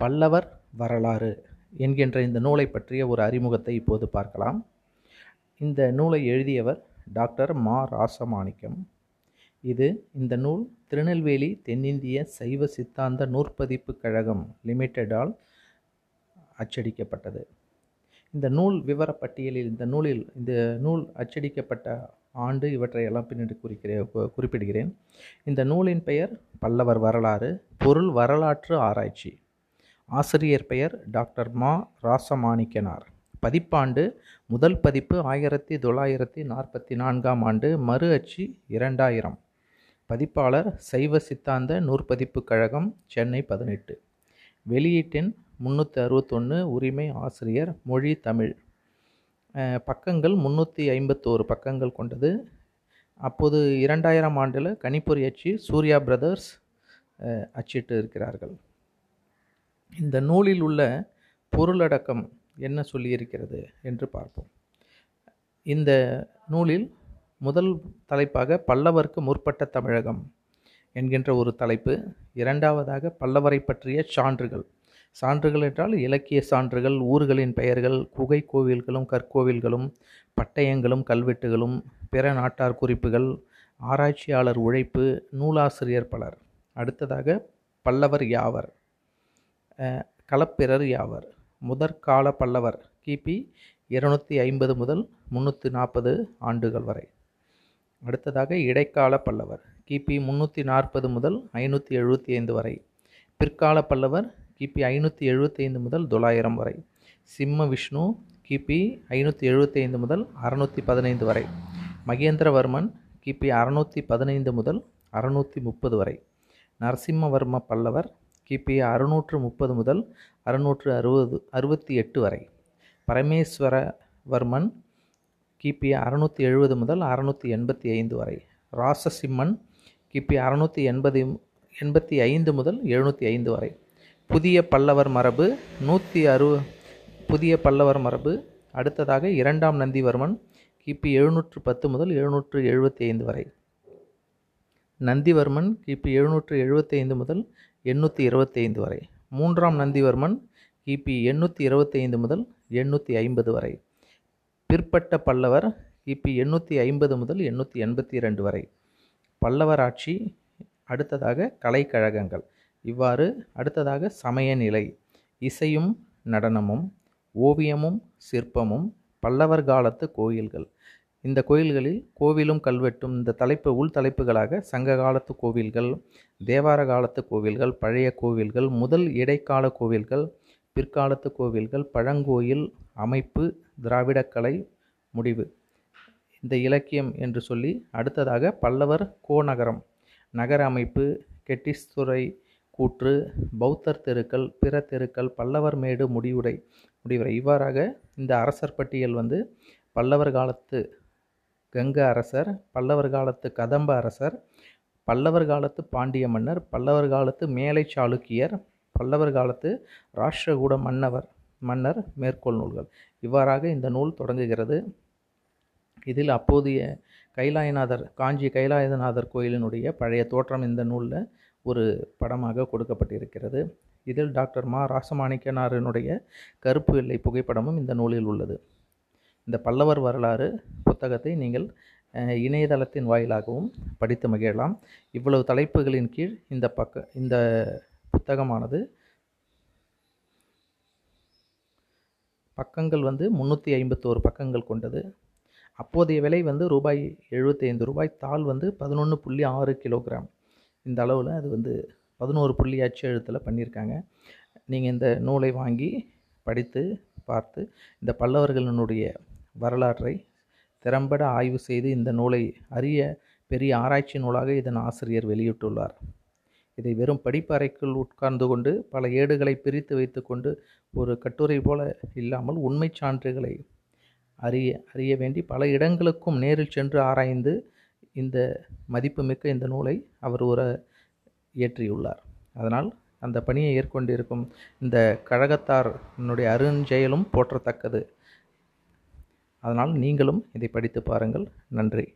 பல்லவர் வரலாறு என்கின்ற இந்த நூலை பற்றிய ஒரு அறிமுகத்தை இப்போது பார்க்கலாம். இந்த நூலை எழுதியவர் டாக்டர் மா. ராசமாணிக்கம். இது இந்த நூல் திருநெல்வேலி தென்னிந்திய சைவ சித்தாந்த நூற்பதிப்பு கழகம் லிமிட்டெடால் அச்சடிக்கப்பட்டது. இந்த நூல் விவரப்பட்டியலில் இந்த நூலில் இந்த நூல் அச்சடிக்கப்பட்ட ஆண்டு இவற்றையெல்லாம் பின்னாடி குறிக்கிறேன் குறிப்பிடுகிறேன். இந்த நூலின் பெயர் பல்லவர் வரலாறு பொருள் வரலாற்று ஆராய்ச்சி. ஆசிரியர் பெயர் டாக்டர் மா ராசமாணிக்கனார். பதிப்பாண்டு முதல் பதிப்பு ஆயிரத்தி தொள்ளாயிரத்தி நாற்பத்தி நான்காம் ஆண்டு மறு அச்சு இரண்டாயிரம். பதிப்பாளர் சைவ சித்தாந்த நூற்பதிப்பு கழகம் சென்னை பதினெட்டு. வெளியீட்டின் முந்நூற்றி அறுபத்தொன்று உரிமை ஆசிரியர் மொழி தமிழ். பக்கங்கள் முந்நூற்றி ஐம்பத்தோரு பக்கங்கள் கொண்டது. அப்போது இரண்டாயிரம் ஆண்டில் கணிப்பொறி அச்சு சூர்யா பிரதர்ஸ் அச்சிட்டு இருக்கிறார்கள். இந்த நூலில் உள்ள பொருளடக்கம் என்ன சொல்லியிருக்கிறது என்று பார்ப்போம். இந்த நூலில் முதல் தலைப்பாக பல்லவர்க்கு முற்பட்ட தமிழகம் என்கின்ற ஒரு தலைப்பு இரண்டாவதாக பல்லவரை பற்றிய சான்றுகள். சான்றுகள் என்றால் இலக்கிய சான்றுகள் ஊர்களின் பெயர்கள் குகை கோவில்களும் கற்கோவில்களும் பட்டயங்களும் கல்வெட்டுகளும் பிற நாட்டார் குறிப்புகள் ஆராய்ச்சியாளர் உழைப்பு நூலாசிரியர் பலர். அடுத்ததாக பல்லவர் யாவர்? களப்பிரர் யாவர்? முதற்கால பல்லவர் கிபி இருநூற்றி ஐம்பது முதல் முந்நூற்றி நாற்பது ஆண்டுகள் வரை. அடுத்ததாக இடைக்கால பல்லவர் கிபி முந்நூற்றி நாற்பது முதல் ஐநூற்றி எழுபத்தி ஐந்து வரை. பிற்கால பல்லவர் கிபி ஐநூற்றி எழுபத்தி ஐந்து முதல் தொள்ளாயிரம் வரை. சிம்ம விஷ்ணு கிபி ஐநூற்றி எழுபத்தி ஐந்து முதல் அறுநூற்றி பதினைந்து வரை. மகேந்திரவர்மன் கிபி அறுநூற்றி பதினைந்து முதல் அறுநூற்றி முப்பது வரை. நரசிம்மவர்ம பல்லவர் கிபி அறுநூற்று முப்பது முதல் அறுநூற்று அறுபது அறுபத்தி எட்டு வரை. பரமேஸ்வரவர்மன் கிபி அறுநூற்றி எழுபது முதல் அறுநூற்றி எண்பத்தி ஐந்து வரை. ராசசிம்மன் கிபி அறுநூற்றி எண்பது எண்பத்தி ஐந்து முதல் எழுநூற்றி ஐந்து வரை. புதிய பல்லவர் மரபு நூற்றி அறு புதிய பல்லவர் மரபு அடுத்ததாக இரண்டாம் நந்திவர்மன் கிபி எழுநூற்று பத்து முதல் எழுநூற்று எழுபத்தி ஐந்து வரை. நந்திவர்மன் கிபி எழுநூற்று எழுபத்தைந்து முதல் எண்ணூற்றி இருபத்தைந்து வரை. மூன்றாம் நந்திவர்மன் கிபி எண்ணூற்றி இருபத்தைந்து முதல் எண்ணூற்றி ஐம்பது வரை. பிற்பட்ட பல்லவர் கிபி எண்ணூற்றி ஐம்பது முதல் எண்ணூற்றி எண்பத்தி இரண்டு வரை. பல்லவர் ஆட்சி அடுத்ததாக கலைக்கழகங்கள். இவ்வாறு அடுத்ததாக சமய நிலை இசையும் நடனமும் ஓவியமும் சிற்பமும் பல்லவர் காலத்து கோயில்கள். இந்த கோயில்களில் கோவிலும் கல்வெட்டும் இந்த தலைப்பு உள் தலைப்புகளாக சங்க காலத்து கோவில்கள் தேவார காலத்து கோவில்கள் பழைய கோவில்கள் முதல் இடைக்கால கோவில்கள் பிற்காலத்து கோவில்கள் பழங்கோயில் அமைப்பு திராவிடக்கலை முடிவு. இந்த இலக்கியம் என்று சொல்லி அடுத்ததாக பல்லவர் கோநகரம் நகர அமைப்பு கெட்டிஸ்துறை கூற்று பௌத்தர் தெருக்கள் பிற தெருக்கள் பல்லவர் மேடு முடிவுரை முடிவுரை. இவ்வாறாக இந்த அரசர் பட்டியல் வந்து பல்லவர் காலத்து கங்க அரசர் பல்லவர் காலத்து கதம்ப அரசர் பல்லவர் காலத்து பாண்டிய மன்னர் பல்லவர் காலத்து மேலை சாளுக்கியர் பல்லவர் காலத்து ராஷ்டிரகூட மன்னவர் மன்னர் மேற்கோள் நூல்கள். இவ்வாறாக இந்த நூல் தொடங்குகிறது. இதில் அப்போதைய கைலாயநாதர் காஞ்சி கைலாயநாதர் கோயிலினுடைய பழைய தோற்றம் இந்த நூலில் ஒரு படமாக கொடுக்கப்பட்டிருக்கிறது. இதில் டாக்டர் மா. ராசமாணிக்கனாரினுடைய கருப்பு எல்லை புகைப்படமும் இந்த நூலில் உள்ளது. இந்த பல்லவர் வரலாறு புத்தகத்தை நீங்கள் இணையதளத்தின் வாயிலாகவும் படித்து மகிழலாம். இவ்வளவு தலைப்புகளின் கீழ் இந்த பக்க இந்த புத்தகமானது பக்கங்கள் வந்து முந்நூற்றி ஐம்பத்தோரு பக்கங்கள் கொண்டது. அப்போதைய விலை வந்து ரூபாய் 75 ரூபாய் தாள் வந்து பதினொன்று புள்ளி ஆறு கிலோகிராம். இந்த அளவில் அது வந்து பதினோரு புள்ளி அச்சு எழுத்தில் பண்ணியிருக்காங்க. நீங்கள் இந்த நூலை வாங்கி படித்து பார்த்து இந்த பல்லவர்களினுடைய வரலாற்றை திறம்பட ஆய்வு செய்து இந்த நூலை அரிய பெரிய ஆராய்ச்சி நூலாக இதன் ஆசிரியர் வெளியிட்டுள்ளார். இதை வெறும் படிப்பறைக்குள் உட்கார்ந்து கொண்டு பல ஏடுகளை பிரித்து வைத்துக்கொண்டு ஒரு கட்டுரை போல இல்லாமல் உண்மைச் சான்றுகளை அறிய அறிய வேண்டி பல இடங்களுக்கும் நேரில் சென்று ஆராய்ந்து இந்த மதிப்புமிக்க இந்த நூலை அவர் ஒரு இயற்றியுள்ளார். அதனால் அந்த பணியை ஏற்கொண்டிருக்கும் இந்த கழகத்தாரினுடைய அருஞ்செயலும் போற்றத்தக்கது. அதனால் நீங்களும் இதை படித்து பாருங்கள். நன்றி.